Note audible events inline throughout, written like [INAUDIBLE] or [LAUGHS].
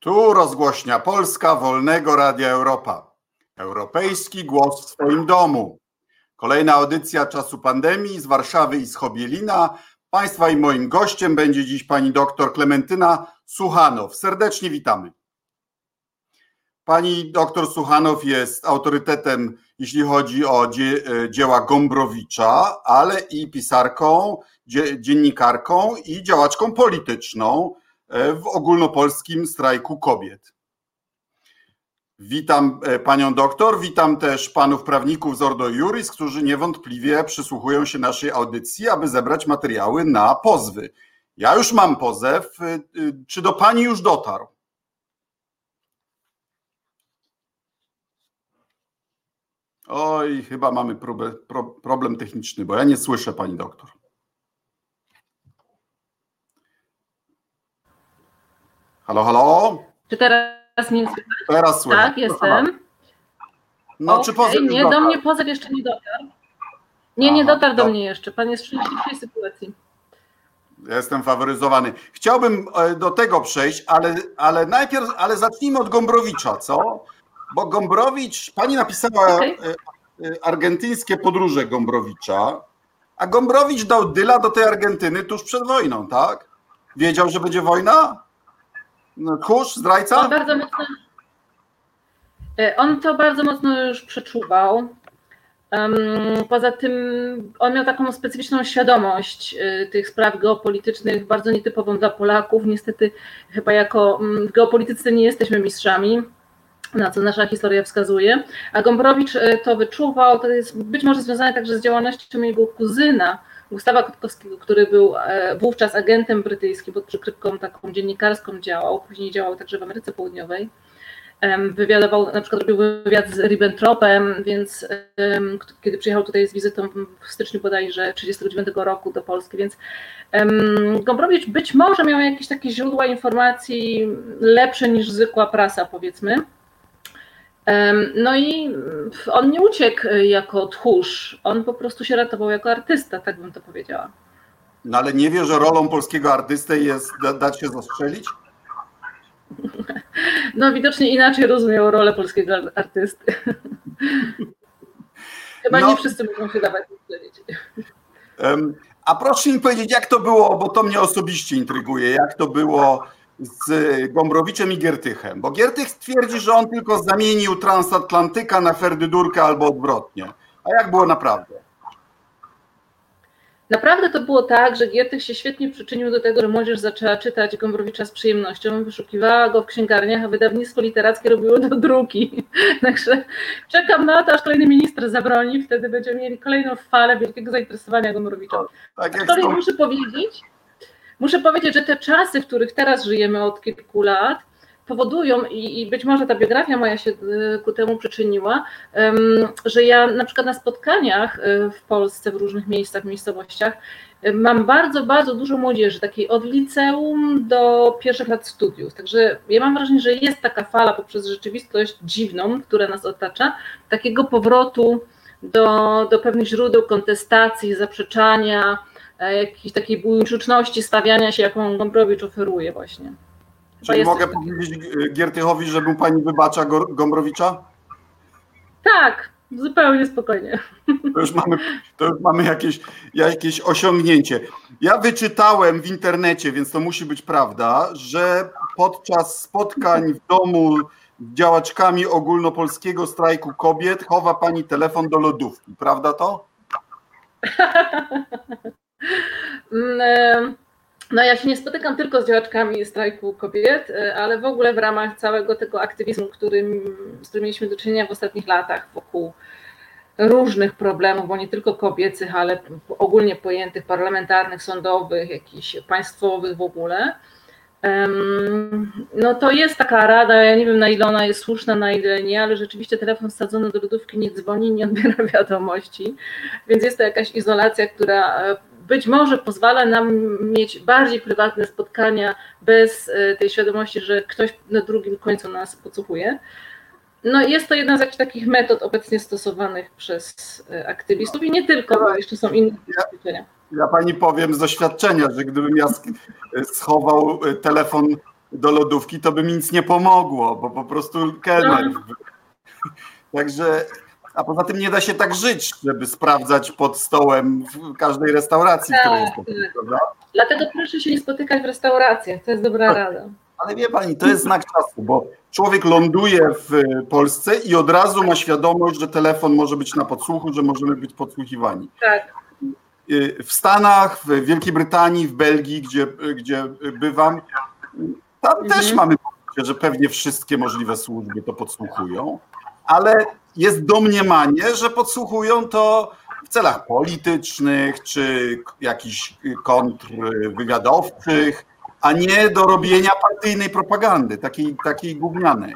Tu rozgłośnia Polska Wolnego Radia Europa. Europejski głos w swoim domu. Kolejna audycja czasu pandemii z Warszawy i z Chobielina. Państwa i moim gościem będzie dziś pani doktor Klementyna Suchanow. Serdecznie witamy. Pani doktor Suchanow jest autorytetem, jeśli chodzi o dzie, dzieła Gombrowicza, ale i pisarką, dziennikarką i działaczką polityczną w ogólnopolskim strajku kobiet. Witam e, panią doktor, witam też panów prawników z Ordo Juris, którzy niewątpliwie przysłuchują się naszej audycji, aby zebrać materiały na pozwy. Ja już mam pozew. E, e, czy do pani już dotarł? Oj, chyba mamy problem techniczny, bo ja nie słyszę pani doktor. Halo, halo? Czy teraz mnie słychać? Teraz słychać. Tak, jestem. No, okay. czy pozew Nie, do mnie pozew jeszcze nie dotarł. Nie, nie dotarł do mnie jeszcze. Pan jest w szczęśliwej sytuacji. Jestem faworyzowany. Chciałbym e, do tego przejść, ale, ale najpierw, ale zacznijmy od Gombrowicza, co? Bo Gombrowicz, pani napisała okay. E, e, argentyńskie podróże Gombrowicza, a Gombrowicz dał dyla do tej Argentyny tuż przed wojną, tak? Wiedział, że będzie wojna? Tchórz, zdrajca? On bardzo mocno, e, on to bardzo mocno już przeczuwał. Poza tym on miał taką specyficzną świadomość e, tych spraw geopolitycznych, bardzo nietypową dla Polaków. Niestety, chyba jako w geopolityce nie jesteśmy mistrzami, na co nasza historia wskazuje. A Gombrowicz e, to wyczuwał, to jest być może związane także z działalnością jego kuzyna, Gustawa Kotkowskiego, który był e, wówczas agentem brytyjskim, pod przykrywką taką dziennikarską działał, później działał także w Ameryce Południowej. Wywiadował, na przykład robił wywiad z Ribbentropem, więc kiedy przyjechał tutaj z wizytą w styczniu bodajże 1939 roku do Polski, więc Gombrowicz być może miał jakieś takie źródła informacji lepsze niż zwykła prasa, powiedzmy. No i on nie uciekł jako tchórz, on po prostu się ratował jako artysta, tak bym to powiedziała. No ale nie wie, że rolą polskiego artysty jest dać się zastrzelić? No widocznie inaczej rozumiał rolę polskiego artysty. [LAUGHS] Chyba no, nie wszyscy mogą się dawać zastrzelić. A proszę mi powiedzieć, jak to było, bo to mnie osobiście intryguje, jak to było z Gombrowiczem i Giertychem, bo Giertych twierdzi, że on tylko zamienił transatlantyka na Ferdydurkę albo odwrotnie. A jak było naprawdę? Naprawdę to było tak, że Giertych się świetnie przyczynił do tego, że młodzież zaczęła czytać Gombrowicza z przyjemnością, wyszukiwała go w księgarniach, a wydawnictwo literackie robiło do druki. [LAUGHS] Także czekam na to, aż kolejny minister zabroni, wtedy będziemy mieli kolejną falę wielkiego zainteresowania Gombrowicza. Tak jak muszę powiedzieć, Muszę powiedzieć, że te czasy, w których teraz żyjemy od kilku lat, powodują, i, być może ta biografia moja się e, ku temu przyczyniła, że ja na przykład na spotkaniach e, w Polsce, w różnych miejscach, miejscowościach, e, mam bardzo, bardzo dużo młodzieży, takiej od liceum do pierwszych lat studiów. Także ja mam wrażenie, że jest taka fala poprzez rzeczywistość dziwną, która nas otacza, takiego powrotu do, do pewnych źródeł kontestacji, zaprzeczania, jakiejś takiej buńczuczności stawiania się, jaką Gombrowicz oferuje właśnie. Czyli mogę powiedzieć Giertychowi, że mu pani wybacza Gombrowicza? Tak, zupełnie spokojnie. [LAUGHS] To już mamy, to już mamy jakieś, jakieś osiągnięcie. Ja wyczytałem w internecie, więc to musi być prawda, że podczas spotkań w domu z działaczkami ogólnopolskiego strajku kobiet chowa pani telefon do lodówki. Prawda to? [LAUGHS] Mm, no ja się nie spotykam tylko z działaczkami strajku kobiet, e, ale w ogóle w ramach całego tego aktywizmu, którym, z którym mieliśmy do czynienia w ostatnich latach wokół różnych problemów, bo nie tylko kobiecych, ale ogólnie pojętych, parlamentarnych, sądowych, jakichś państwowych w ogóle. No to jest taka rada, ja nie wiem na ile ona jest słuszna, na ile nie, ale rzeczywiście telefon wsadzony do lodówki nie dzwoni, nie odbiera [LAUGHS] wiadomości, więc jest to jakaś izolacja, która e, być może pozwala nam mieć bardziej prywatne spotkania bez e, tej świadomości, że ktoś na drugim końcu nas podsłuchuje. No jest to jedna z jakichś takich metod obecnie stosowanych przez e, aktywistów i nie tylko, bo jeszcze są inne ja, ja pani powiem z doświadczenia, że gdybym ja schował e, telefon do lodówki, to by mi nic nie pomogło, bo po prostu kelner. No. [LAUGHS] Także, a poza tym nie da się tak żyć, żeby sprawdzać pod stołem w każdej restauracji, w której Tak, jest tak. prawda? Dlatego proszę się nie spotykać w restauracjach, to jest dobra rada. Ale wie pani, to jest znak czasu, bo człowiek ląduje w Polsce i od razu ma świadomość, że telefon może być na podsłuchu, że możemy być podsłuchiwani. Tak, Y, W Stanach, w Wielkiej Brytanii, w Belgii, gdzie, gdzie bywam, tam Mhm. też mamy poczucie, że pewnie wszystkie możliwe służby to podsłuchują, ale jest domniemanie, że podsłuchują to w celach politycznych czy jakichś kontrwywiadowczych, a nie do robienia partyjnej propagandy, takiej, takiej gównianej.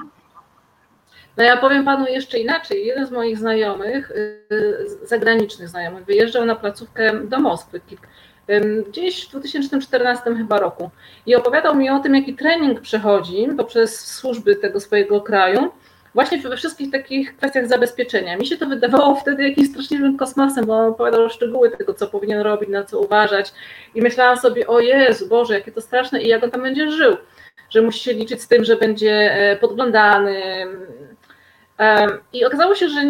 No ja powiem panu jeszcze inaczej. Jeden z moich znajomych, y, zagranicznych znajomych, wyjeżdżał na placówkę do Moskwy gdzieś w 2014 chyba roku i opowiadał mi o tym, jaki trening przechodzi poprzez służby tego swojego kraju, właśnie we wszystkich takich kwestiach zabezpieczenia. Mi się to wydawało wtedy jakimś straszliwym kosmosem, bo on opowiadał szczegóły tego, co powinien robić, na co uważać i myślałam sobie, o Jezu, Boże, jakie to straszne i jak on tam będzie żył, że musi się liczyć z tym, że będzie e, podglądany, I okazało się, że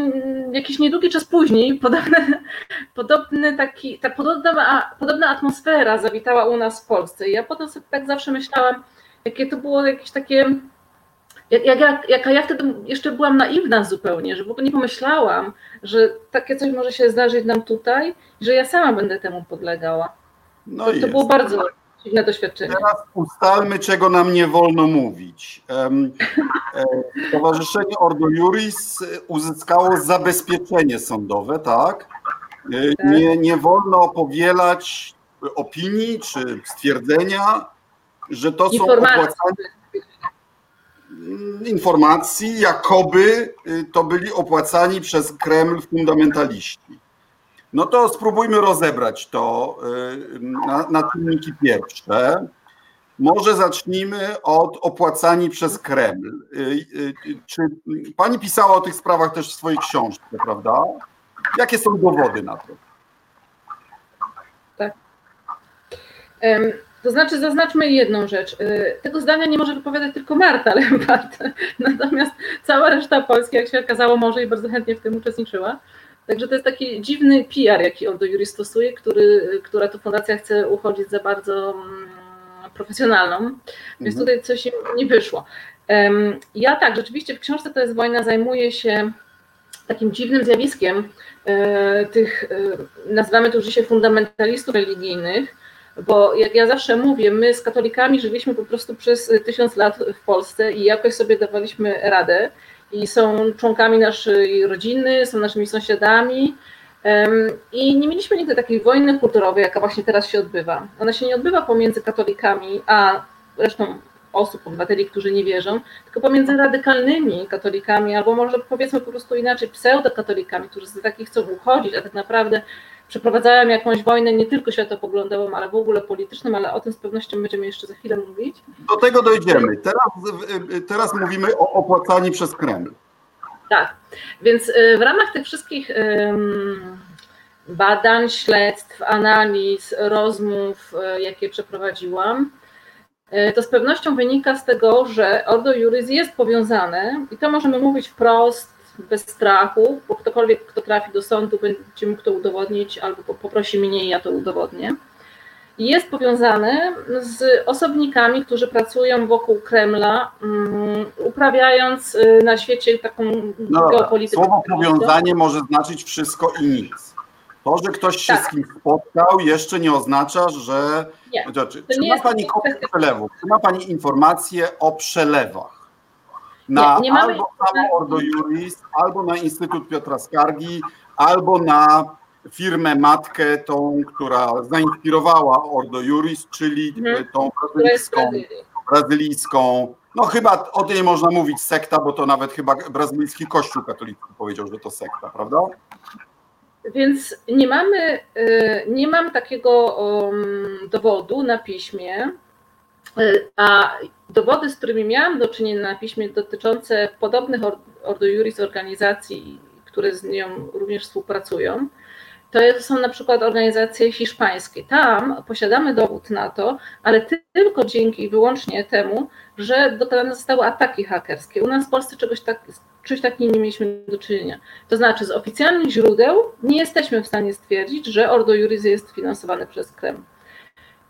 jakiś niedługi czas później [LAUGHS] taki, ta podobna, podobna atmosfera zawitała u nas w Polsce. I ja potem sobie tak zawsze myślałam, jakie to było jakieś takie. Jak, jak, jak, jaka ja wtedy jeszcze byłam naiwna zupełnie, że w ogóle nie pomyślałam, że takie coś może się zdarzyć nam tutaj, że ja sama będę temu podlegała. No To, to było bardzo dziwne doświadczenie. Teraz ustalmy, czego nam nie wolno mówić. E, Stowarzyszenie Ordo Juris e, uzyskało zabezpieczenie sądowe, tak? E, Tak. Nie, nie wolno powielać opinii czy stwierdzenia, że to są opłacane informacji, jakoby y, to byli opłacani przez Kreml fundamentaliści. No to spróbujmy rozebrać to y, na, na czynniki pierwsze. Może zacznijmy od opłacani przez Kreml. Y, Czy pani pisała o tych sprawach też w swojej książce, prawda? Jakie są dowody na to? Em, To znaczy, zaznaczmy jedną rzecz. Y, Tego zdania nie może wypowiadać tylko Marta Lempart, [LAUGHS] natomiast cała reszta Polski, jak się okazało, może i bardzo chętnie w tym uczestniczyła. Także to jest taki dziwny PR, jaki on do Jury stosuje, który, która to fundacja chce uchodzić za bardzo mm, profesjonalną, więc Mhm. tutaj coś im nie wyszło. Ja tak, rzeczywiście w książce to jest wojna zajmuje się takim dziwnym zjawiskiem e, tych, e, nazywamy to już dzisiaj fundamentalistów religijnych, bo jak ja zawsze mówię, my z katolikami żyliśmy po prostu przez tysiąc lat w Polsce i jakoś sobie dawaliśmy radę i są członkami naszej rodziny, są naszymi sąsiadami i nie mieliśmy nigdy takiej wojny kulturowej, jaka właśnie teraz się odbywa. Ona się nie odbywa pomiędzy katolikami, a resztą osób, obywateli, którzy nie wierzą, tylko pomiędzy radykalnymi katolikami, albo może powiedzmy po prostu inaczej, pseudokatolikami, którzy z takich chcą uchodzić, a tak naprawdę przeprowadzają jakąś wojnę nie tylko światopoglądową, ale w ogóle polityczną, ale o tym z pewnością będziemy jeszcze za chwilę mówić. Do tego dojdziemy. Teraz, y, y, teraz mówimy o opłacani przez Kreml. Tak, więc y, w ramach tych wszystkich badań, śledztw, analiz, rozmów, jakie przeprowadziłam, to z pewnością wynika z tego, że Ordo Juris jest powiązane i to możemy mówić wprost, bez strachu, bo ktokolwiek, kto trafi do sądu, będzie mógł to udowodnić albo po- poprosi mnie i ja to udowodnię. Jest powiązane z osobnikami, którzy pracują wokół Kremla, mm, uprawiając y, na świecie taką No geopolitykę. Słowo powiązanie może znaczyć wszystko i nic. To, że ktoś się Tak. z kimś spotkał, jeszcze nie oznacza, że. Nie, Znaczy, czy ma Pani kwestia- przelewów? Czy ma Pani informacje o przelewach? Na Nie, nie mamy- albo samo Ordo Juris, albo na Instytut Piotra Skargi, albo na firmę matkę, tą, która zainspirowała Ordo Juris, czyli Mhm. tą brazylijską brazylijską. No chyba o tej można mówić sekta, bo to nawet chyba brazylijski kościół katolicki powiedział, że to sekta, prawda? Więc nie mamy, y, nie mam takiego dowodu na piśmie, y, a dowody, z którymi miałam do czynienia na piśmie dotyczące podobnych Or- Ordo Juris organizacji, które z nią również współpracują, to są na przykład organizacje hiszpańskie. Tam posiadamy dowód na to, ale tylko dzięki wyłącznie temu, że dokonane zostały ataki hakerskie. U nas w Polsce czegoś tak, czymś takim nie mieliśmy do czynienia. To znaczy, z oficjalnych źródeł nie jesteśmy w stanie stwierdzić, że Ordo Juris jest finansowane przez Kreml.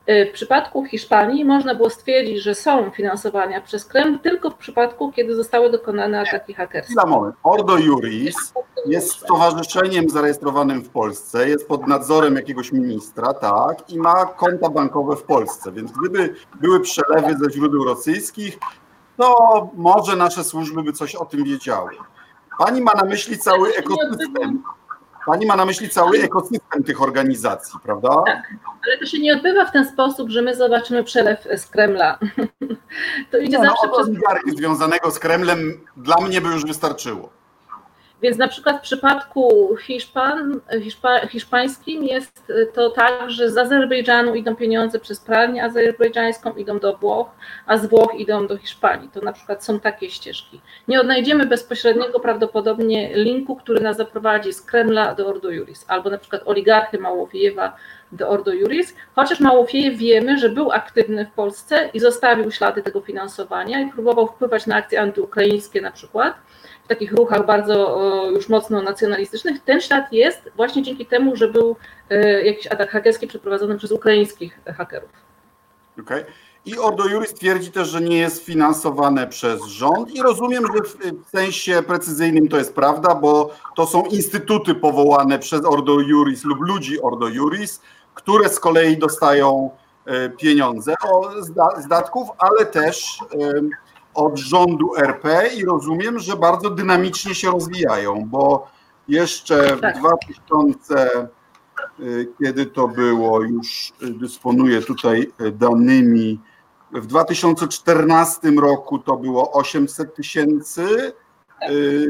Y, w przypadku Hiszpanii można było stwierdzić, że są finansowania przez Kreml tylko w przypadku, kiedy zostały dokonane ataki hakerskie. Chwila, moment. Ordo Juris jest stowarzyszeniem zarejestrowanym w Polsce, jest pod nadzorem jakiegoś ministra, tak, i ma konta bankowe w Polsce, więc gdyby były przelewy ze źródeł rosyjskich, to może nasze służby by coś o tym wiedziały. Pani ma na myśli cały ekosystem. Pani ma na myśli cały ekosystem tych organizacji, prawda? Tak, ale to się nie odbywa w ten sposób, że my zobaczymy przelew z Kremla. [LAUGHS] To idzie no, zawsze no, przez... związanego z Kremlem dla mnie by już wystarczyło. Więc na przykład w przypadku Hiszpan, hiszpa, hiszpańskim jest to tak, że z Azerbejdżanu idą pieniądze przez pralnię azerbejdżańską, idą do Włoch, a z Włoch idą do Hiszpanii. To na przykład są takie ścieżki. Nie odnajdziemy bezpośredniego prawdopodobnie linku, który nas zaprowadzi z Kremla do Ordo Juris, albo na przykład oligarchy Małowiejewa do Ordo Juris, chociaż Małowiejew wiemy, że był aktywny w Polsce i zostawił ślady tego finansowania i próbował wpływać na akcje antyukraińskie na przykład, w takich ruchach bardzo już mocno nacjonalistycznych, ten ślad jest właśnie dzięki temu, że był e, jakiś atak hakerski przeprowadzony przez ukraińskich hakerów. Okej. Okay. I Ordo Juris twierdzi też, że nie jest finansowane przez rząd i rozumiem, że w sensie precyzyjnym to jest prawda, bo to są instytuty powołane przez Ordo Juris lub ludzi Ordo Juris, które z kolei dostają e, pieniądze z datków, ale też od rządu RP i rozumiem, że bardzo dynamicznie się rozwijają, bo jeszcze w 2000, tak. y, kiedy to było, już dysponuję tutaj danymi, w 2014 roku to było 800 tysięcy, y,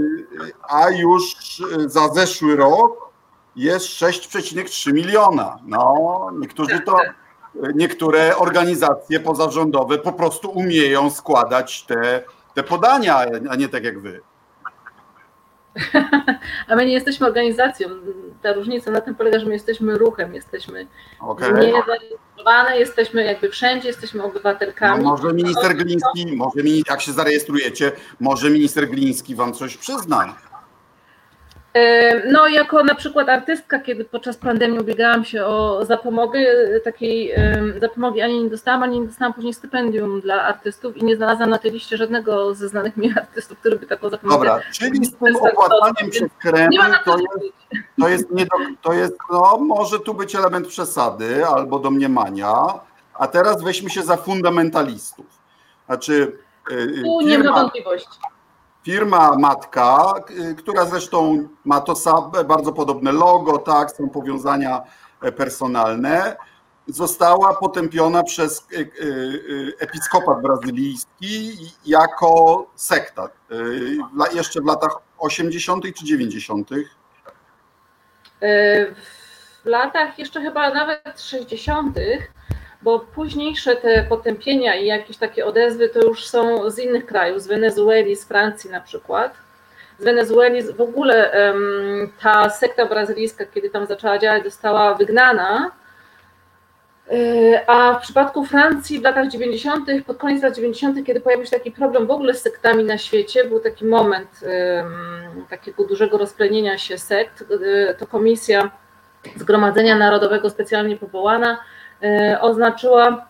a już za zeszły rok jest 6,3 miliona. No, niektórzy to niektóre organizacje pozarządowe po prostu umieją składać te, te podania, a nie tak jak wy. [LAUGHS] A my nie jesteśmy organizacją. Ta różnica na tym polega, że my jesteśmy ruchem, jesteśmy okay. niezarejestrowane, jesteśmy jakby wszędzie, jesteśmy obywatelkami. No może minister Gliński, może jak się zarejestrujecie, może minister Gliński wam coś przyzna. No, jako na przykład artystka, kiedy podczas pandemii ubiegałam się o zapomogę, takiej zapomogi ani nie dostałam, ani nie dostałam później stypendium dla artystów i nie znalazłam na tej liście żadnego ze znanych mi [LAUGHS] artystów, który by taką zapomogę... Dobra, czyli z tym opłacaniem przez Kreml to jest, to jest, nie do, to jest, no może tu być element przesady albo domniemania, a teraz weźmy się za fundamentalistów. Znaczy... Y, tu nie ma wątpliwości firma matka, y, która zresztą ma to bardzo podobne logo, tak, są powiązania e, personalne, została potępiona przez e, e, episkopat brazylijski jako sekta. Jeszcze w latach 80. czy 90. W latach jeszcze chyba nawet 60 bo późniejsze te potępienia i jakieś takie odezwy to już są z innych krajów, z Wenezueli, z Francji na przykład. Z Wenezueli w ogóle ta sekta brazylijska, kiedy tam zaczęła działać, została wygnana. E, a w przypadku Francji w latach 90., pod koniec lat 90., kiedy pojawił się taki problem w ogóle z sektami na świecie, był taki moment takiego dużego rozplenienia się sekt, e, to komisja Zgromadzenia Narodowego specjalnie powołana oznaczyła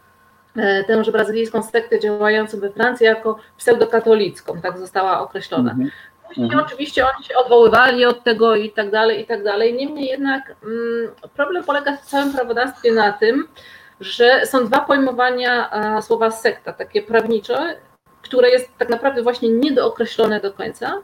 e, tę że brazylijską sektę działającą we Francji jako pseudokatolicką, tak została określona. Mhm. Później mhm. oczywiście oni się odwoływali od tego i tak dalej, i tak dalej. Niemniej jednak mm, problem polega w całym prawodawstwie na tym, że są dwa pojmowania słowa sekta, takie prawnicze, które jest tak naprawdę właśnie niedookreślone do końca,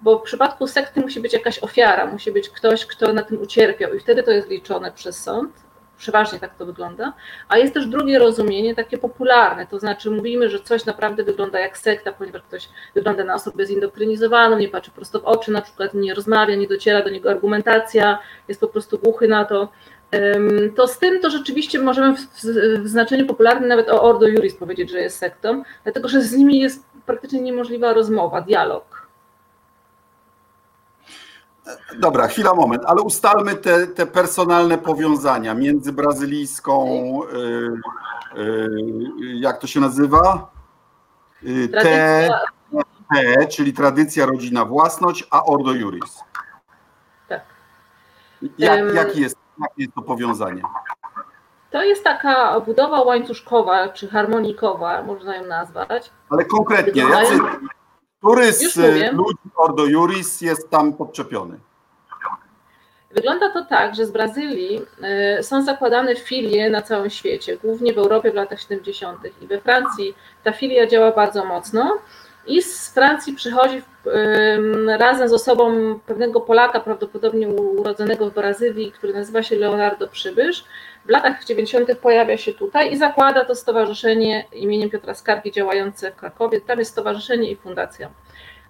bo w przypadku sekty musi być jakaś ofiara, musi być ktoś, kto na tym ucierpiał i wtedy to jest liczone przez sąd przeważnie tak to wygląda, a jest też drugie rozumienie, takie popularne, to znaczy mówimy, że coś naprawdę wygląda jak sekta, ponieważ ktoś wygląda na osobę zindoktrynizowaną, nie patrzy prosto w oczy, na przykład nie rozmawia, nie dociera do niego argumentacja, jest po prostu głuchy na to. To z tym to rzeczywiście możemy w, znaczeniu popularnym nawet o Ordo Juris powiedzieć, że jest sektą, dlatego że z nimi jest praktycznie niemożliwa rozmowa, dialog. Dobra, chwila, moment, ale ustalmy te, te personalne powiązania między brazylijską, y, y, jak to się nazywa? Y, T, T, czyli tradycja, rodzina, własność, a Ordo Juris. Tak. Jak, jaki jest, jakie jest to powiązanie? To jest taka budowa łańcuszkowa czy harmonikowa, można ją nazwać. Ale konkretnie, jacy, który z ludzi Ordo Juris jest tam podczepiony? Wygląda to tak, że z Brazylii y, są zakładane filie na całym świecie, głównie w Europie w latach 70. i we Francji ta filia działa bardzo mocno. I z Francji przychodzi razem z osobą pewnego Polaka, prawdopodobnie urodzonego w Brazylii, który nazywa się Leonardo Przybysz. W latach 90. pojawia się tutaj i zakłada to stowarzyszenie imieniem Piotra Skargi działające w Krakowie. Tam jest stowarzyszenie i fundacja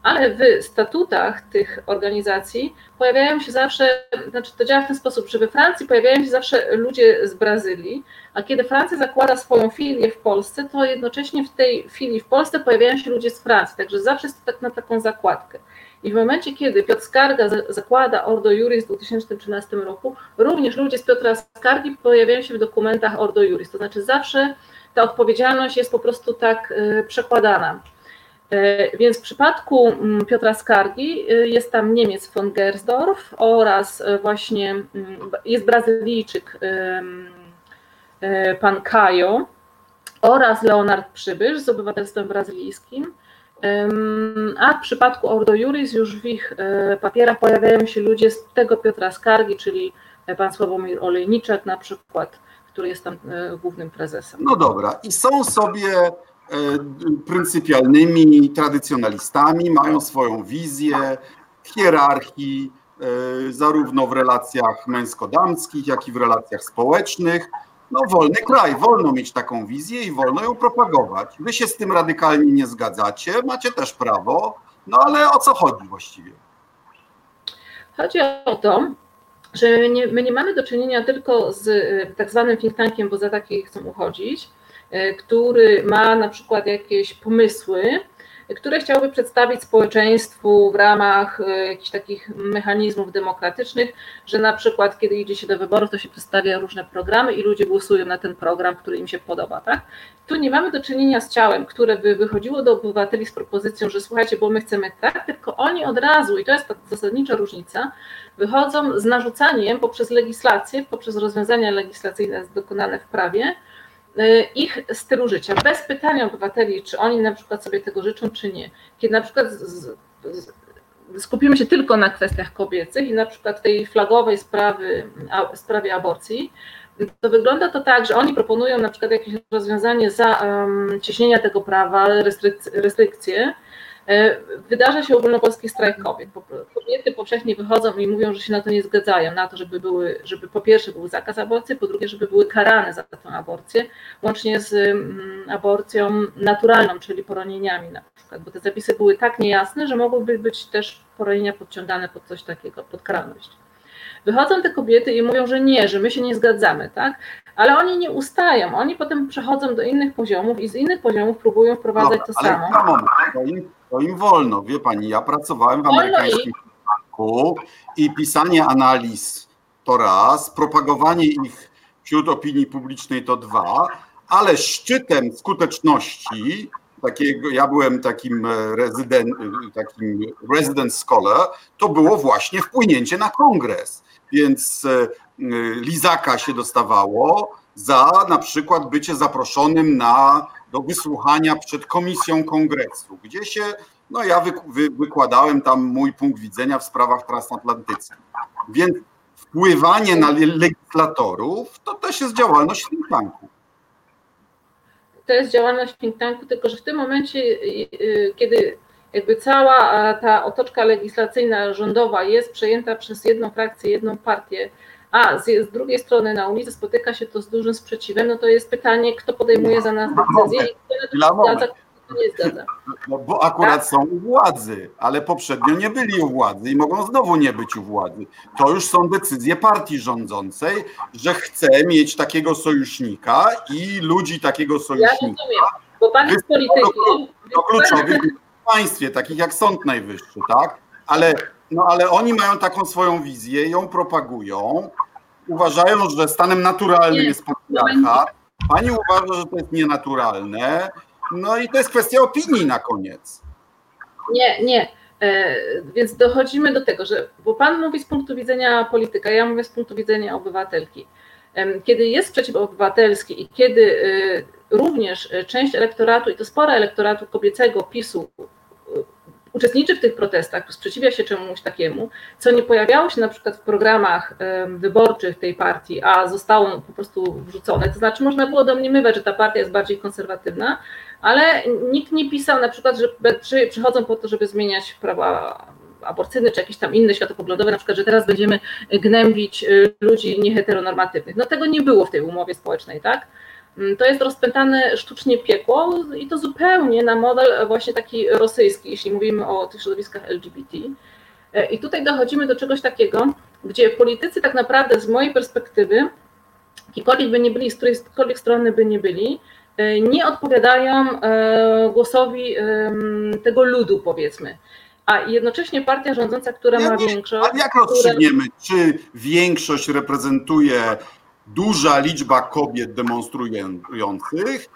ale w statutach tych organizacji pojawiają się zawsze, znaczy to działa w ten sposób, że we Francji pojawiają się zawsze ludzie z Brazylii, a kiedy Francja zakłada swoją filię w Polsce, to jednocześnie w tej filii w Polsce pojawiają się ludzie z Francji, także zawsze jest to tak na taką zakładkę. I w momencie, kiedy Piotr Skarga zakłada Ordo Juris w 2013 roku, również ludzie z Piotra Skargi pojawiają się w dokumentach Ordo Juris, to znaczy zawsze ta odpowiedzialność jest po prostu tak y, przekładana. E, więc w przypadku mm, Piotra Skargi y, jest tam Niemiec von Gersdorf oraz e, właśnie mm, jest Brazylijczyk e, pan Kajo oraz Leonard Przybysz z obywatelstwem brazylijskim. A w przypadku Ordo Juris już w ich papierach pojawiają się ludzie z tego Piotra Skargi, czyli pan Sławomir Olejniczak na przykład, który jest tam głównym prezesem. No dobra, i są sobie E, pryncypialnymi tradycjonalistami, mają swoją wizję hierarchii, e, zarówno w relacjach męsko-damskich, jak i w relacjach społecznych. No, wolny kraj, wolno mieć taką wizję i wolno ją propagować. Wy się z tym radykalnie nie zgadzacie, macie też prawo, no ale o co chodzi właściwie? Chodzi o to, że my nie, my nie mamy do czynienia tylko z e, tak zwanym think tankiem, bo za takie chcą uchodzić, E, który ma na przykład jakieś pomysły, które chciałby przedstawić społeczeństwu w ramach e, jakichś takich mechanizmów demokratycznych, że na przykład kiedy idzie się do wyborów, to się przedstawia różne programy i ludzie głosują na ten program, który im się podoba. Tak? Tu nie mamy do czynienia z ciałem, które by wychodziło do obywateli z propozycją, że słuchajcie, bo my chcemy tak, tylko oni od razu, i to jest ta zasadnicza różnica, wychodzą z narzucaniem poprzez legislację, poprzez rozwiązania legislacyjne dokonane w prawie, ich stylu życia, bez pytania obywateli, czy oni na przykład sobie tego życzą, czy nie. Kiedy na przykład skupimy się tylko na kwestiach kobiecych i na przykład tej flagowej sprawy, sprawie aborcji, to wygląda to tak, że oni proponują na przykład jakieś rozwiązanie za um, cieśnienia tego prawa, restrykcje, E, wydarza się ogólnopolski strajk kobiet. Kobiety powszechnie wychodzą i mówią, że się na to nie zgadzają, na to, żeby były, żeby po pierwsze był zakaz aborcji, po drugie, żeby były karane za tę aborcję, łącznie z mm, aborcją naturalną, czyli poronieniami na przykład, bo te zapisy były tak niejasne, że mogłyby być też poronienia podciągane pod coś takiego, pod karalność. Wychodzą te kobiety i mówią, że nie, że my się nie zgadzamy, tak? Ale oni nie ustają, oni potem przechodzą do innych poziomów i z innych poziomów próbują wprowadzać Dobra, to ale samo. Moment, to im, to im wolno, wie pani, ja pracowałem w amerykańskim banku i pisanie analiz to raz, propagowanie ich wśród opinii publicznej to dwa, ale szczytem skuteczności takiego, ja byłem takim e, rezydent, takim resident scholar, to było właśnie wpłynięcie na kongres. Więc e, Lizaka się dostawało za na przykład bycie zaproszonym na, do wysłuchania przed komisją kongresu, gdzie się, no ja wy, wy, wykładałem tam mój punkt widzenia w sprawach transatlantyckich. Więc wpływanie na legislatorów to też jest działalność think tanku. To jest działalność think tanku, tylko że w tym momencie, y, y, kiedy jakby cała ta otoczka legislacyjna rządowa jest przejęta przez jedną frakcję, jedną partię, a z, z, drugiej strony na ulicy spotyka się to z dużym sprzeciwem, no to jest pytanie, kto podejmuje za nas decyzję i kto na to zgadza, kto nie zgadza. No bo akurat tak? są u władzy, ale poprzednio nie byli u władzy i mogą znowu nie być u władzy. To już są decyzje partii rządzącej, że chce mieć takiego sojusznika i ludzi takiego sojusznika. Ja rozumiem, bo pan jest politykiem. Do, do kluczowych państwie, takich jak Sąd Najwyższy, tak? Ale No ale oni mają taką swoją wizję, ją propagują, uważają, że stanem naturalnym Nie. jest patriarchat. Pani uważa, że to jest nienaturalne. No i to jest kwestia opinii na koniec. Nie, nie. E, Więc dochodzimy do tego, że bo Pan mówi z punktu widzenia polityka, ja mówię z punktu widzenia obywatelki. Kiedy jest sprzeciw obywatelski i kiedy e, również e, część elektoratu, i to spora elektoratu kobiecego PiSu e, uczestniczy w tych protestach, sprzeciwia się czemuś takiemu, co nie pojawiało się na przykład w programach wyborczych tej partii, a zostało po prostu wrzucone. To znaczy można było domniemywać, że ta partia jest bardziej konserwatywna, ale nikt nie pisał na przykład, że przy- przychodzą po to, żeby zmieniać prawa aborcyjne czy jakieś tam inne światopoglądowe, na przykład, że teraz będziemy gnębić y, ludzi nieheteronormatywnych. No tego nie było w tej umowie społecznej, tak? Mm, To jest rozpętane sztucznie piekło i to zupełnie na model właśnie taki rosyjski, jeśli mówimy o tych środowiskach LGBT. E, I tutaj dochodzimy do czegoś takiego, gdzie politycy tak naprawdę z mojej perspektywy, jakikolwiek by nie byli, z którejkolwiek strony by nie byli, e, nie odpowiadają e, głosowi tego ludu, powiedzmy. A jednocześnie partia rządząca, która Ja ma nie- większość. A jak która- rozstrzygniemy, czy większość reprezentuje duża liczba kobiet demonstrujących,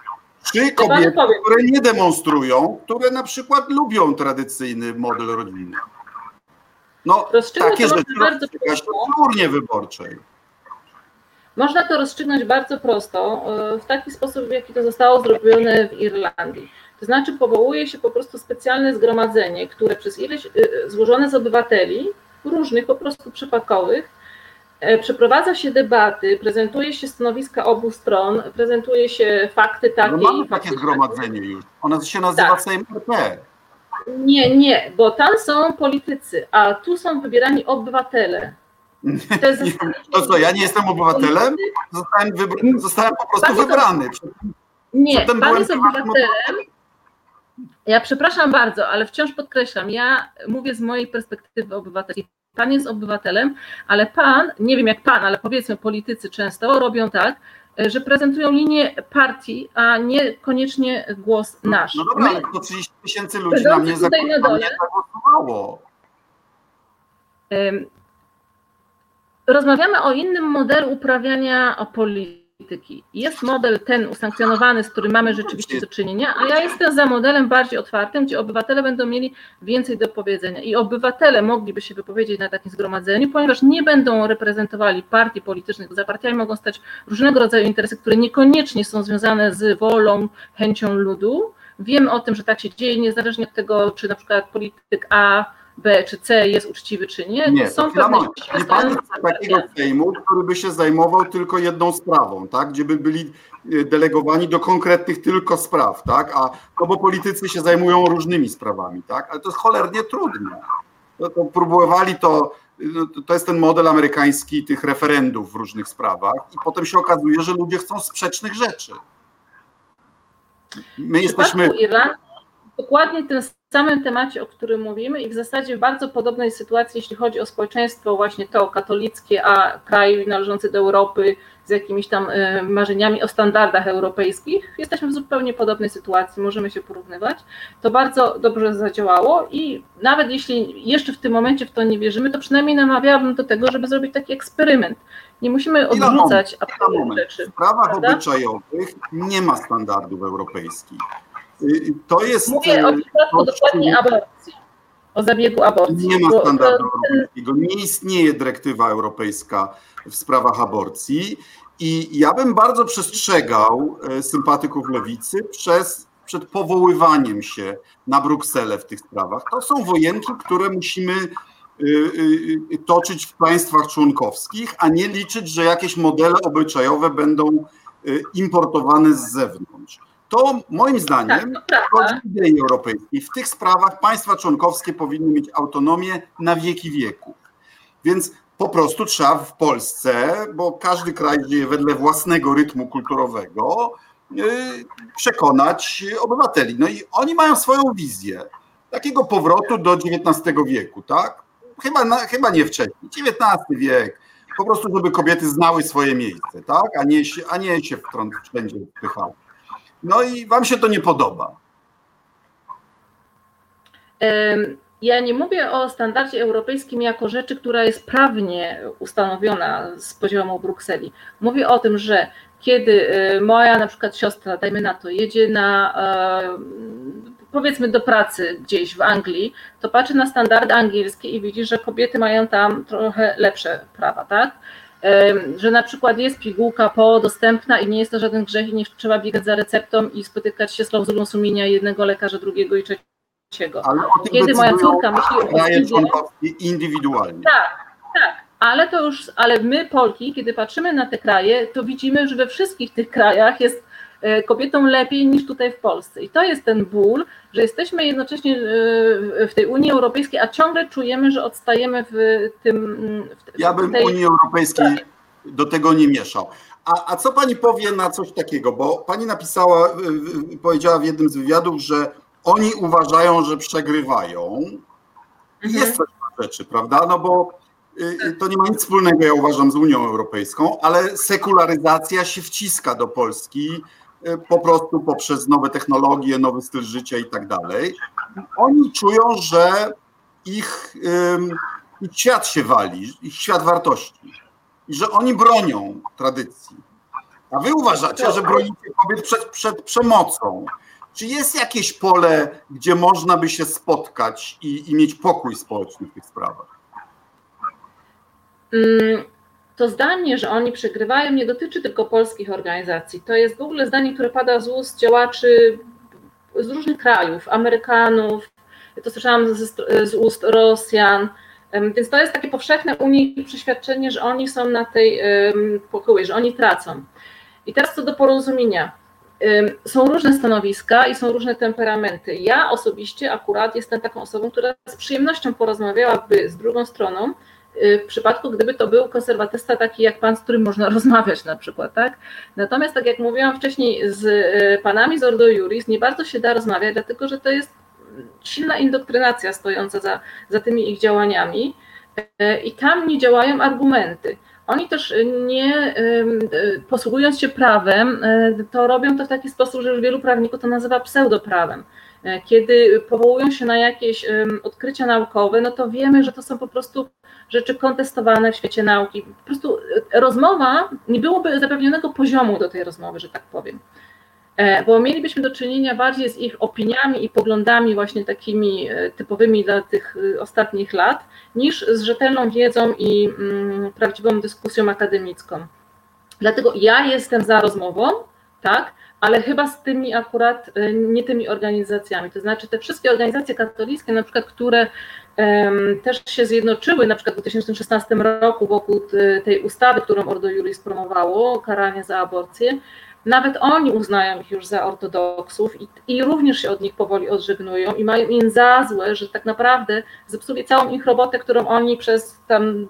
czy Ja panu kobiet, powiem. które nie demonstrują, które na przykład lubią tradycyjny model rodziny? No, Rozstrzygnąć takie rzeczy można bardzo w wyborczej. Można to rozstrzygnąć bardzo prosto, e, w taki sposób, w jaki to zostało zrobione w Irlandii. To znaczy powołuje się po prostu specjalne zgromadzenie, które przez ileś e, złożone z obywateli, różnych po prostu przypadkowych, e, przeprowadza się debaty, prezentuje się stanowiska obu stron, prezentuje się fakty takie No mamy takie zgromadzenie już. Ono się nazywa Tak. Sejm RP. Nie, nie, bo tam są politycy, a tu są wybierani obywatele. [LAUGHS] To, jest To co, ja nie jestem obywatelem? Zostałem, wybr- zostałem po prostu Pan wybrany. Nie, pan jest obywatelem. Ja przepraszam bardzo, ale wciąż podkreślam, ja mówię z mojej perspektywy obywatelskiej. Pan jest obywatelem, ale pan, nie wiem jak pan, ale powiedzmy politycy często robią tak, że prezentują linię partii, a niekoniecznie głos nasz. No dobra, My- ale to 30 tysięcy ludzi na mnie, tutaj na dole. zagłosowało. Rozmawiamy o innym modelu uprawiania polityki. Jest model ten usankcjonowany, z którym mamy rzeczywiście do czynienia, a ja jestem za modelem bardziej otwartym, gdzie obywatele będą mieli więcej do powiedzenia. I obywatele mogliby się wypowiedzieć na takim zgromadzeniu, ponieważ nie będą reprezentowali partii politycznych. Za partiami mogą stać różnego rodzaju interesy, które niekoniecznie są związane z wolą, chęcią ludu. Wiemy o tym, że tak się dzieje, niezależnie od tego, czy na przykład polityk A B czy C jest uczciwy czy nie. Nie, są pewne nie chce takiego Sejmu, który by się zajmował tylko jedną sprawą, tak? Gdzie by byli y, delegowani do konkretnych tylko spraw, tak? A no bo politycy się zajmują różnymi sprawami, tak? Ale to jest cholernie trudne. No to próbowali to, no to- jest ten model amerykański tych referendów w różnych sprawach i potem się okazuje, że ludzie chcą sprzecznych rzeczy. My jesteśmy Irlandii dokładnie tym samym temacie, o którym mówimy i w zasadzie w bardzo podobnej sytuacji, jeśli chodzi o społeczeństwo właśnie to katolickie, a kraj należący do Europy z jakimiś tam e, marzeniami o standardach europejskich, jesteśmy w zupełnie podobnej sytuacji, możemy się porównywać. To bardzo dobrze zadziałało i nawet jeśli jeszcze w tym momencie w to nie wierzymy, to przynajmniej namawiałabym do tego, żeby zrobić taki eksperyment. Nie musimy odrzucać absolutnych rzeczy. W sprawach prawda? obyczajowych nie ma standardów europejskich. To jest. Mówię o y, przypadku dokładnie aborcji, o zabiegu aborcji. Nie ma Bo standardu to- europejskiego, nie istnieje dyrektywa europejska w sprawach aborcji i ja bym bardzo przestrzegał e, sympatyków lewicy przez, przed powoływaniem się na Brukselę w tych sprawach. To są wojenki, które musimy toczyć w państwach członkowskich, a nie liczyć, że jakieś modele obyczajowe będą importowane z zewnątrz. To moim Tak, zdaniem prawda. Chodzi o idei europejskiej. W tych sprawach państwa członkowskie powinny mieć autonomię na wieki wieków. Więc po prostu trzeba w Polsce, bo każdy kraj dzieje wedle własnego rytmu kulturowego, yy, przekonać obywateli. No i oni mają swoją wizję takiego powrotu do XIX wieku, tak? Chyba, na, chyba nie wcześniej. XIX wiek. Po prostu, żeby kobiety znały swoje miejsce, tak? A nie się, a nie się wszędzie wpychały. No i wam się to nie podoba. Ja nie mówię o standardzie europejskim jako rzeczy, która jest prawnie ustanowiona z poziomu Brukseli. Mówię o tym, że kiedy y, moja na przykład siostra, dajmy na to, jedzie na powiedzmy do pracy gdzieś w Anglii, to patrzy na standardy angielskie i widzi, że kobiety mają tam trochę lepsze prawa, tak? Że na przykład jest pigułka po dostępna i nie jest to żaden grzech i nie trzeba biegać za receptą i spotykać się z klauzulą sumienia jednego lekarza, drugiego i trzeciego. Ale Kiedy moja córka myśli o kraje indywidualnie. Tak, tak. Ale to już, ale my Polki, kiedy patrzymy na te kraje, to widzimy, że we wszystkich tych krajach jest kobietom lepiej niż tutaj w Polsce. I to jest ten ból, że jesteśmy jednocześnie e, w tej Unii Europejskiej, a ciągle czujemy, że odstajemy w tym. W ja bym tej... Unii Europejskiej do tego nie mieszał. A, a co pani powie na coś takiego? Bo pani napisała, powiedziała w jednym z wywiadów, że oni uważają, że przegrywają. Mhm. Jest coś na rzeczy, prawda? No bo to nie ma nic wspólnego, ja uważam, z Unią Europejską, ale sekularyzacja się wciska do Polski po prostu poprzez nowe technologie, nowy styl życia i tak dalej. Oni czują, że ich, ich świat się wali, ich świat wartości i że oni bronią tradycji. A wy uważacie, że bronicie kobiet przed, przed przemocą. Czy jest jakieś pole, gdzie można by się spotkać i, i mieć pokój społeczny w tych sprawach? Mm to zdanie, że oni przegrywają, nie dotyczy tylko polskich organizacji. To jest w ogóle zdanie, które pada z ust działaczy z różnych krajów, Amerykanów, to słyszałam z, z ust Rosjan. Więc to jest takie powszechne u nich przeświadczenie, że oni są na tej um, pochyłej, że oni tracą. I teraz co do porozumienia. Są różne stanowiska i są różne temperamenty. Ja osobiście akurat jestem taką osobą, która z przyjemnością porozmawiałaby z drugą stroną, w przypadku, gdyby to był konserwatysta taki jak pan, z którym można [LAUGHS] rozmawiać na przykład, tak? Natomiast tak jak mówiłam wcześniej z e, panami z Ordo Juris nie bardzo się da rozmawiać, dlatego że to jest silna indoktrynacja stojąca za, za tymi ich działaniami e, i tam nie działają argumenty. Oni też nie, posługując się prawem, to robią to w taki sposób, że wielu prawników to nazywa pseudoprawem. Kiedy powołują się na jakieś odkrycia naukowe, no to wiemy, że to są po prostu rzeczy kontestowane w świecie nauki. Po prostu e, rozmowa, nie byłoby zapewnionego poziomu do tej rozmowy, że tak powiem. E, bo mielibyśmy do czynienia bardziej z ich opiniami i poglądami, właśnie takimi e, typowymi dla tych ostatnich lat, niż z rzetelną wiedzą i mm, prawdziwą dyskusją akademicką. Dlatego ja jestem za rozmową, tak, ale chyba z tymi akurat nie tymi organizacjami. To znaczy te wszystkie organizacje katolickie, na przykład, które też się zjednoczyły na przykład w 2016 roku wokół tej ustawy, którą Ordo Juris promowało, karanie za aborcję. Nawet oni uznają ich już za ortodoksów i, i również się od nich powoli odżegnują i mają im za złe, że tak naprawdę zepsuli całą ich robotę, którą oni przez tam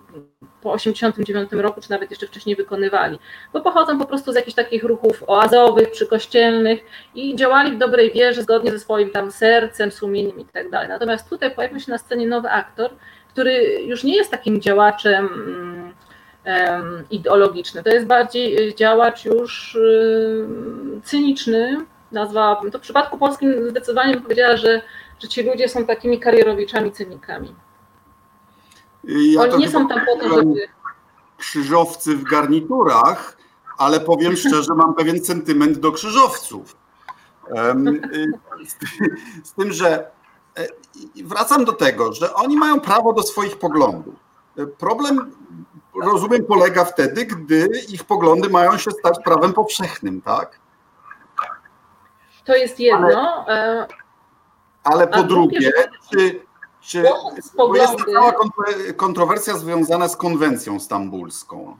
po 89 roku, czy nawet jeszcze wcześniej wykonywali, bo pochodzą po prostu z jakichś takich ruchów oazowych, przykościelnych i działali w dobrej wierze, zgodnie ze swoim tam sercem, sumieniem i tak. Natomiast tutaj pojawił się na scenie nowy aktor, który już nie jest takim działaczem ideologicznym, to jest bardziej działacz już um, cyniczny, nazwałabym to w przypadku polskim zdecydowanie bym powiedziała, że, że ci ludzie są takimi karierowiczami, cynikami. Ja Oni nie są tam po to, żeby... Krzyżowcy w garniturach, ale powiem [LAUGHS] szczerze, mam pewien sentyment do krzyżowców. Y, z tym, że e, wracam do tego, że oni mają prawo do swoich poglądów. Problem, rozumiem, polega wtedy, gdy ich poglądy mają się stać prawem powszechnym, tak? To jest jedno. Ale, e, ale po drugie, czy, czy jest cała kontrowersja związana z konwencją stambulską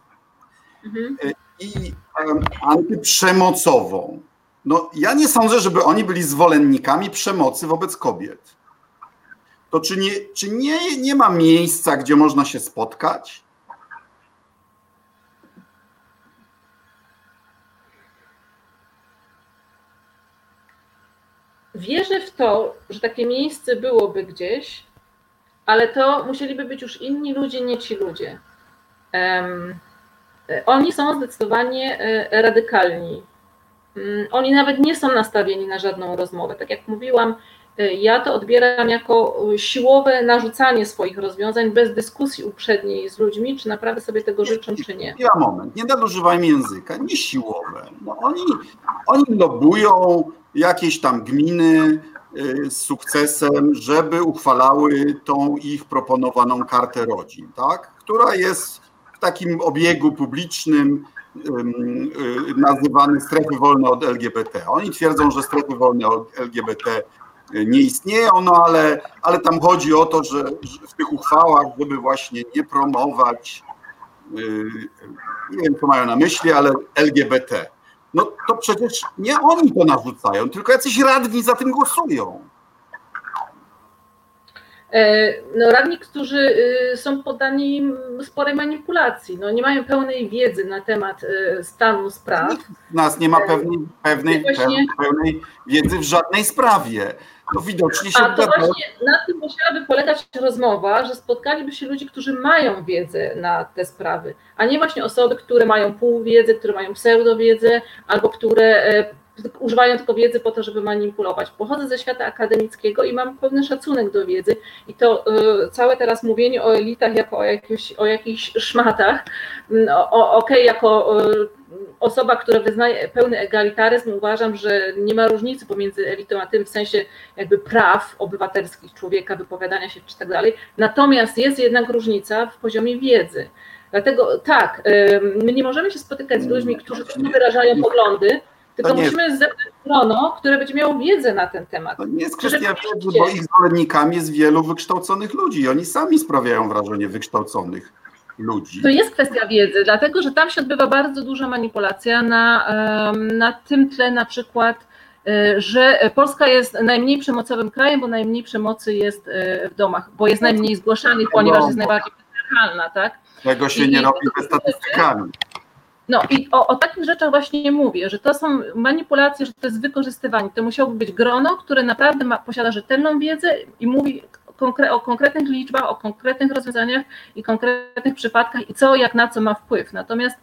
mhm. i um, antyprzemocową. No, ja nie sądzę, żeby oni byli zwolennikami przemocy wobec kobiet. To czy nie, czy nie, nie ma miejsca, gdzie można się spotkać? Wierzę w to, że takie miejsce byłoby gdzieś, ale to musieliby być już inni ludzie, nie ci ludzie. Um, oni są zdecydowanie e, radykalni. Um, oni nawet nie są nastawieni na żadną rozmowę. Tak jak mówiłam, Ja to odbieram jako siłowe narzucanie swoich rozwiązań bez dyskusji uprzedniej z ludźmi, czy naprawdę sobie tego życzą, czy nie. Ja moment, nie nadużywajmy języka, nie siłowe. No oni, oni lobują jakieś tam gminy y, z sukcesem, żeby uchwalały tą ich proponowaną kartę rodzin, tak? która jest w takim obiegu publicznym y, nazywany strefy wolne od LGBT. Oni twierdzą, że strefy wolne od LGBT nie istnieją, no ale, ale tam chodzi o to, że, że w tych uchwałach, żeby właśnie nie promować, y, nie wiem co mają na myśli, ale LGBT. No to przecież nie oni to narzucają, tylko jacyś radni za tym głosują. E, no, radni, którzy są poddani sporej manipulacji, no, nie mają pełnej wiedzy na temat stanu spraw. Nikt z nas nie ma pewnej, pewnej, właśnie... pełnej wiedzy w żadnej sprawie. To widocznie się A to właśnie na tym musiałaby polegać rozmowa, że spotkaliby się ludzie, którzy mają wiedzę na te sprawy, a nie właśnie osoby, które mają pół wiedzy, które mają pseudowiedzę, albo które e, używają tylko wiedzy po to, żeby manipulować. Pochodzę ze świata akademickiego i mam pewny szacunek do wiedzy i to y, całe teraz mówienie o elitach jako o, jakimś, o jakichś szmatach, mm, okej, okay, jako y, osoba, która wyznaje pełny egalitaryzm, uważam, że nie ma różnicy pomiędzy elitą a tym w sensie jakby praw obywatelskich człowieka, wypowiadania się czy tak dalej. Natomiast jest jednak różnica w poziomie wiedzy. Dlatego tak, my nie możemy się spotykać z ludźmi, którzy wyrażają poglądy, tylko musimy zebrać grono, które będzie miało wiedzę na ten temat. To nie jest kwestia wiedzy, bo ich zwolennikami jest wielu wykształconych ludzi. Oni sami sprawiają wrażenie wykształconych ludzi. To jest kwestia wiedzy, dlatego że tam się odbywa bardzo duża manipulacja na, na tym tle na przykład, e, że Polska jest najmniej przemocowym krajem, bo najmniej przemocy jest e, w domach, bo jest najmniej zgłaszanych, ponieważ jest najbardziej patriarchalna, tak? Tego się I, nie robi ze statystykami. No i o, o, takich rzeczach właśnie mówię, że to są manipulacje, że to jest wykorzystywanie. To musiałoby być grono, które naprawdę ma, posiada rzetelną wiedzę i mówi konkre o konkretnych liczbach, o konkretnych rozwiązaniach i konkretnych przypadkach i co, jak na co ma wpływ. Natomiast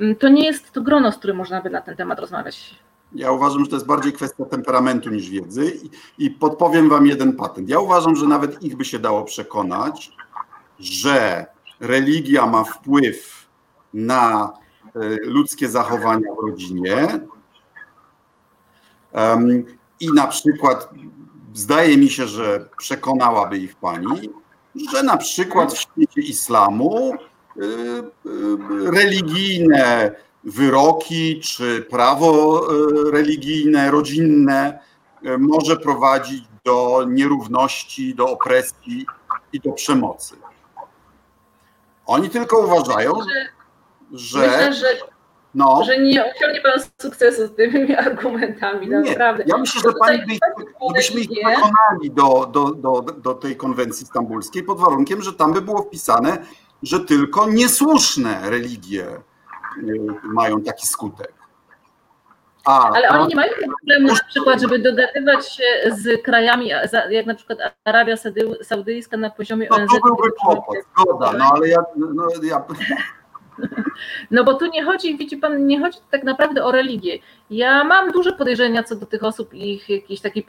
mm, to nie jest to grono, z którym można by na ten temat rozmawiać. Ja uważam, że to jest bardziej kwestia temperamentu niż wiedzy i, i podpowiem Wam jeden patent. Ja uważam, że nawet ich by się dało przekonać, że religia ma wpływ na ludzkie zachowania w rodzinie. I na przykład zdaje mi się, że przekonałaby ich pani, że na przykład w świecie islamu y, y, religijne wyroki czy prawo religijne, rodzinne może prowadzić do nierówności, do opresji i do przemocy. Oni tylko uważają, że. Myślę, że no. że nie osiągnie pan sukcesu z tymi [LAUGHS] argumentami, nie, naprawdę. Ja myślę, że pani by, gdybyśmy ich przekonali do, do, do, do tej konwencji stambulskiej pod warunkiem, że tam by było wpisane, że tylko niesłuszne religie y, mają taki skutek. A, Ale oni nie mają problemu na przykład, żeby dogadywać się z krajami, jak na przykład Arabia Saudyjska na poziomie no, ONZ. To byłby kłopot, zgoda, no ale ja, no, ja no bo tu nie chodzi, widzi pan, nie chodzi tak naprawdę o religię. Ja mam duże podejrzenia co do tych osób i ich jakiejś takiej,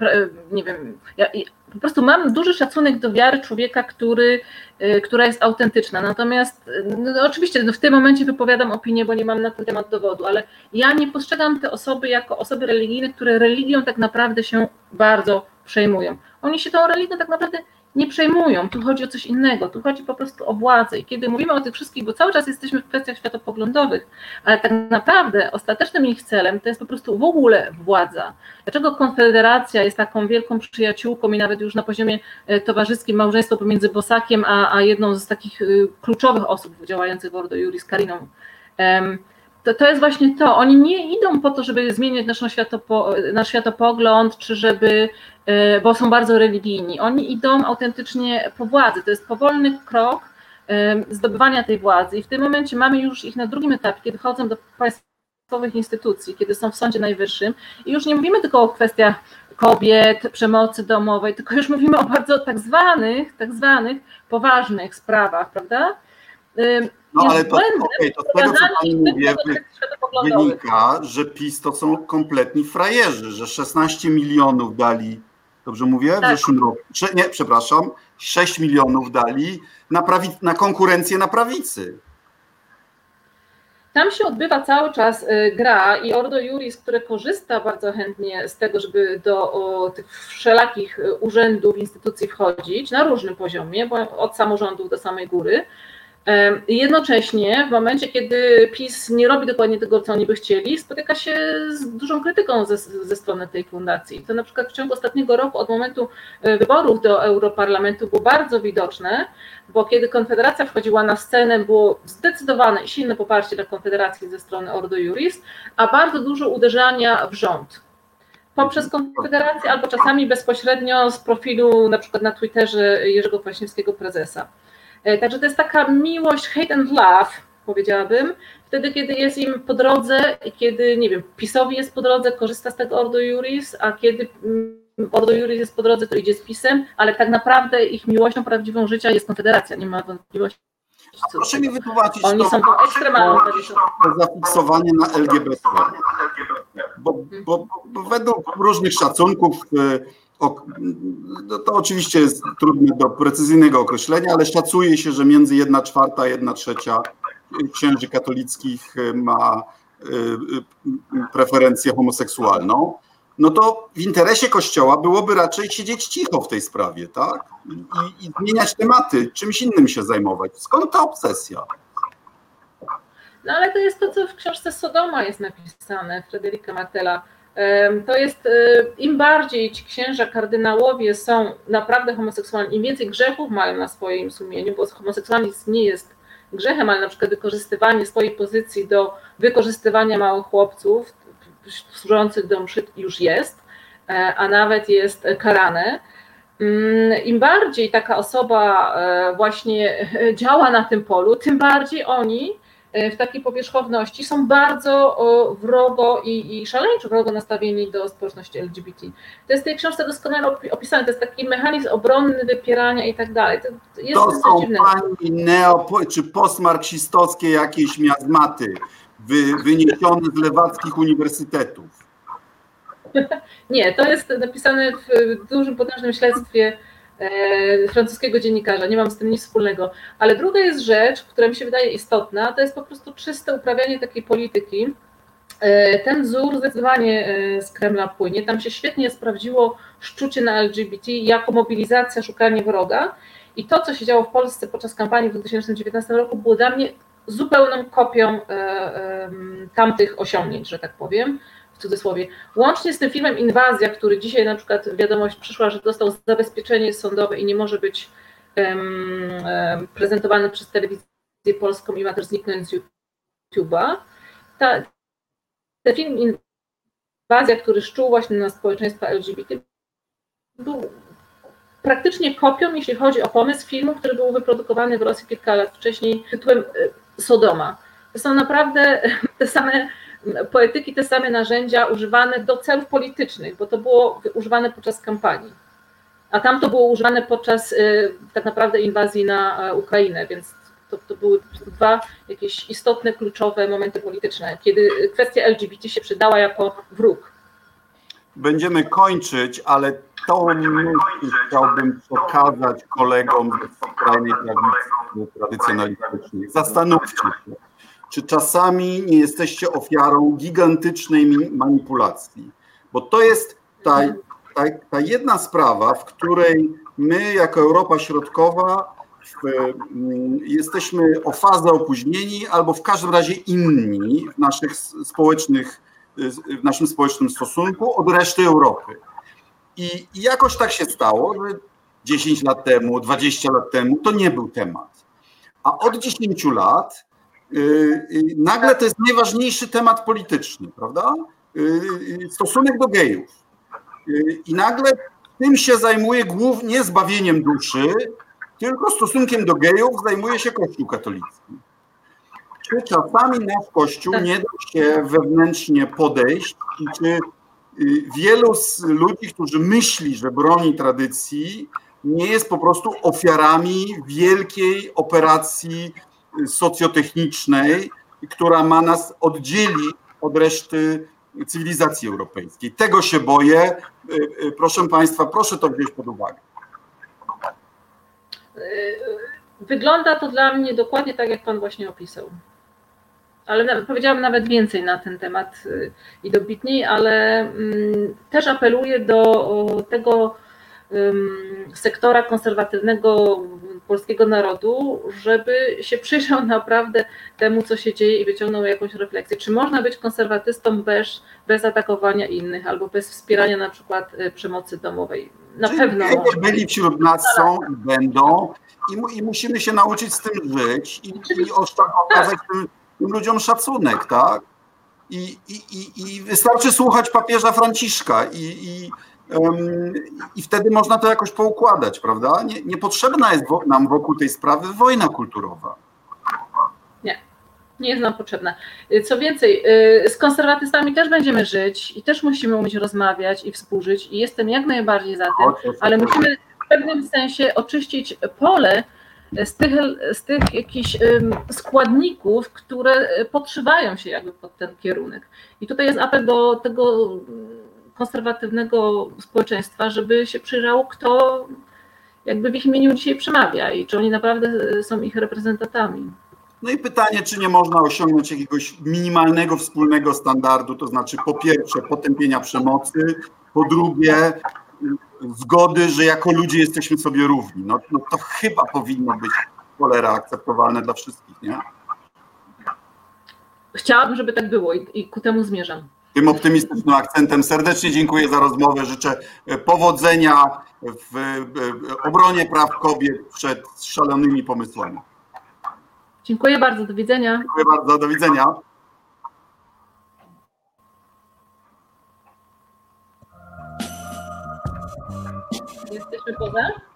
nie wiem, ja, po prostu mam duży szacunek do wiary człowieka, który, y, która jest autentyczna. Natomiast no, oczywiście no, w tym momencie wypowiadam opinię, bo nie mam na ten temat dowodu, ale ja nie postrzegam te osoby jako osoby religijne, które religią tak naprawdę się bardzo przejmują. Oni się tą religią tak naprawdę nie przejmują. Tu chodzi o coś innego, tu chodzi po prostu o władzę. I kiedy mówimy o tych wszystkich, bo cały czas jesteśmy w kwestiach światopoglądowych, ale tak naprawdę ostatecznym ich celem to jest po prostu w ogóle władza. Dlaczego Konfederacja jest taką wielką przyjaciółką i nawet już na poziomie e, towarzyskim małżeństwo pomiędzy Bosakiem a, a jedną z takich e, kluczowych osób działających w Ordo Juris Kariną. To, to jest właśnie to. Oni nie idą po to, żeby zmieniać światopo, nasz światopogląd, czy żeby E, bo są bardzo religijni. Oni idą autentycznie po władzy. To jest powolny krok e, zdobywania tej władzy i w tym momencie mamy już ich na drugim etapie, kiedy chodzą do państwowych instytucji, kiedy są w Sądzie Najwyższym i już nie mówimy tylko o kwestiach kobiet, przemocy domowej, tylko już mówimy o bardzo tak zwanych, tak zwanych poważnych sprawach, prawda? No ale to, okay, to z tego, co Pani mówi, wynika, że PiS to są kompletni frajerzy, że 16 milionów dali Dobrze mówię? W Tak. zeszłym roku. Nie, przepraszam, 6 milionów dali na, prawi- na konkurencję na prawicy. Tam się odbywa cały czas y, gra i Ordo Juris, które korzysta bardzo chętnie z tego, żeby do o, tych wszelakich y, urzędów, instytucji wchodzić na różnym poziomie, bo od samorządów do samej góry. Jednocześnie w momencie, kiedy PiS nie robi dokładnie tego, co oni by chcieli, spotyka się z dużą krytyką ze, ze strony tej fundacji. To na przykład w ciągu ostatniego roku, od momentu y, wyborów do Europarlamentu było bardzo widoczne, bo kiedy Konfederacja wchodziła na scenę, było zdecydowane i silne poparcie dla Konfederacji ze strony Ordo Juris, a bardzo dużo uderzania w rząd. Poprzez Konfederację albo czasami bezpośrednio z profilu na przykład na Twitterze Jerzego Kwaśniewskiego prezesa. E, Także to jest taka miłość, hate and love, powiedziałabym, wtedy, kiedy jest im po drodze, kiedy, nie wiem, PiSowi jest po drodze, korzysta z tego Ordo Juris, a kiedy mm, Ordo Juris jest po drodze, to idzie z PiSem, ale tak naprawdę ich miłością prawdziwą życia jest Konfederacja, nie ma wątpliwości. do Proszę mi wytłumaczyć Oni to, są to zafiksowanie na LGBT. Bo, bo, bo według różnych szacunków, y, to oczywiście jest trudne do precyzyjnego określenia, ale szacuje się, że między 1 czwarta a 1 trzecia księży katolickich y, ma y, y, preferencję homoseksualną. No to w interesie Kościoła byłoby raczej siedzieć cicho w tej sprawie, tak? I, i zmieniać tematy, czymś innym się zajmować. Skąd ta obsesja? No ale to jest to, co w książce Sodoma jest napisane, Fryderyka Martela. To jest, e, im bardziej ci księża, kardynałowie są naprawdę homoseksualni, im więcej grzechów mają na swoim sumieniu, bo homoseksualizm nie jest grzechem, ale na przykład wykorzystywanie swojej pozycji do wykorzystywania małych chłopców służących do mszy już jest, e, a nawet jest karane. Mm, Im bardziej taka osoba e, właśnie działa na tym polu, tym bardziej oni e, w takiej powierzchowności są bardzo wrogo i, i szaleńczo wrogo nastawieni do społeczności LGBT. To jest w tej książce doskonale opi- opisane, to jest taki mechanizm obronny, wypierania i tak dalej. To, jest To są pani neo, czy postmarksistowskie jakieś miazmaty wy, wyniesione z lewackich uniwersytetów. [LAUGHS] Nie, to jest napisane w dużym, potężnym śledztwie francuskiego dziennikarza, nie mam z tym nic wspólnego. Ale druga jest rzecz, która mi się wydaje istotna, to jest po prostu czyste uprawianie takiej polityki. E, Ten wzór zdecydowanie e, z Kremla płynie. Tam się świetnie sprawdziło szczucie na LGBT jako mobilizacja, szukanie wroga. I to, co się działo w Polsce podczas kampanii w 2019 roku, było dla mnie zupełną kopią e, tamtych osiągnięć, że tak powiem cudzysłowie. Łącznie z tym filmem Inwazja, który dzisiaj na przykład wiadomość przyszła, że dostał zabezpieczenie sądowe i nie może być em, em, prezentowany przez telewizję polską i ma też zniknąć z YouTube'a. Ta, ten film Inwazja, który szczuł właśnie na społeczeństwa LGBT, był praktycznie kopią, jeśli chodzi o pomysł filmu, który był wyprodukowany w Rosji kilka lat wcześniej tytułem e, Sodoma. To są naprawdę [LAUGHS] te same poetyki, te same narzędzia używane do celów politycznych, bo to było używane podczas kampanii. A tam to było używane podczas y, tak naprawdę inwazji na e, Ukrainę, więc to, to były dwa jakieś istotne, kluczowe momenty polityczne, kiedy kwestia LGBT się przydała jako wróg. Będziemy kończyć, ale tą myśl chciałbym przekazać kolegom ze skrajnej prawicy tradycjonalistycznej. Zastanówcie się, czy czasami nie jesteście ofiarą gigantycznej manipulacji, bo to jest ta, ta, ta jedna sprawa, w której my jako Europa Środkowa w, mm, jesteśmy o fazę opóźnieni albo w każdym razie inni w naszych społecznych, w naszym społecznym stosunku od reszty Europy. I, I jakoś tak się stało, że 10 lat temu, 20 lat temu to nie był temat. A od 10 lat nagle to jest najważniejszy temat polityczny, prawda? Y, y, stosunek do gejów. Y, I nagle tym się zajmuje głównie zbawieniem duszy, tylko stosunkiem do gejów zajmuje się Kościół katolicki. Czy czasami nasz Kościół nie da się wewnętrznie podejść i czy y, wielu z ludzi, którzy myśli, że broni tradycji, nie jest po prostu ofiarami wielkiej operacji y, socjotechnicznej, która ma nas oddzielić od reszty cywilizacji europejskiej. Tego się boję. Proszę Państwa, proszę to wziąć pod uwagę. Wygląda to dla mnie dokładnie tak, jak Pan właśnie opisał. Ale powiedziałam nawet więcej na ten temat i dobitniej, ale mm, też apeluję do tego sektora konserwatywnego polskiego narodu, żeby się przyjrzał [LAUGHS] naprawdę temu, co się dzieje i wyciągnął jakąś refleksję. Czy można być konserwatystą bez, bez atakowania innych albo bez wspierania na przykład y, przemocy domowej? Na Czyli pewno. Byli wśród nas są i będą i, i musimy się nauczyć z tym żyć i, i okazać tym, tym ludziom szacunek, tak? I, i, i, I wystarczy słuchać papieża Franciszka i, i i wtedy można to jakoś poukładać, prawda? Nie, niepotrzebna jest nam wokół tej sprawy wojna kulturowa. Nie, nie jest nam potrzebna. Co więcej, y, z konserwatystami też będziemy żyć i też musimy umieć rozmawiać i współżyć i jestem jak najbardziej za tym, ale musimy w pewnym sensie oczyścić pole z tych, z tych jakichś składników, które podszywają się jakby pod ten kierunek. I tutaj jest apel do tego konserwatywnego społeczeństwa, żeby się przyjrzało, kto jakby w ich imieniu dzisiaj przemawia i czy oni naprawdę są ich reprezentantami. No i pytanie, czy nie można osiągnąć jakiegoś minimalnego wspólnego standardu, to znaczy po pierwsze potępienia przemocy, po drugie zgody, że jako ludzie jesteśmy sobie równi. No, no to chyba powinno być cholera akceptowalne dla wszystkich, nie? Chciałabym, żeby tak było i, i ku temu zmierzam tym optymistycznym akcentem serdecznie dziękuję za rozmowę. Życzę e, powodzenia w obronie praw kobiet przed szalonymi pomysłami. Dziękuję bardzo, do widzenia. Dziękuję bardzo, do widzenia. Jesteśmy poza?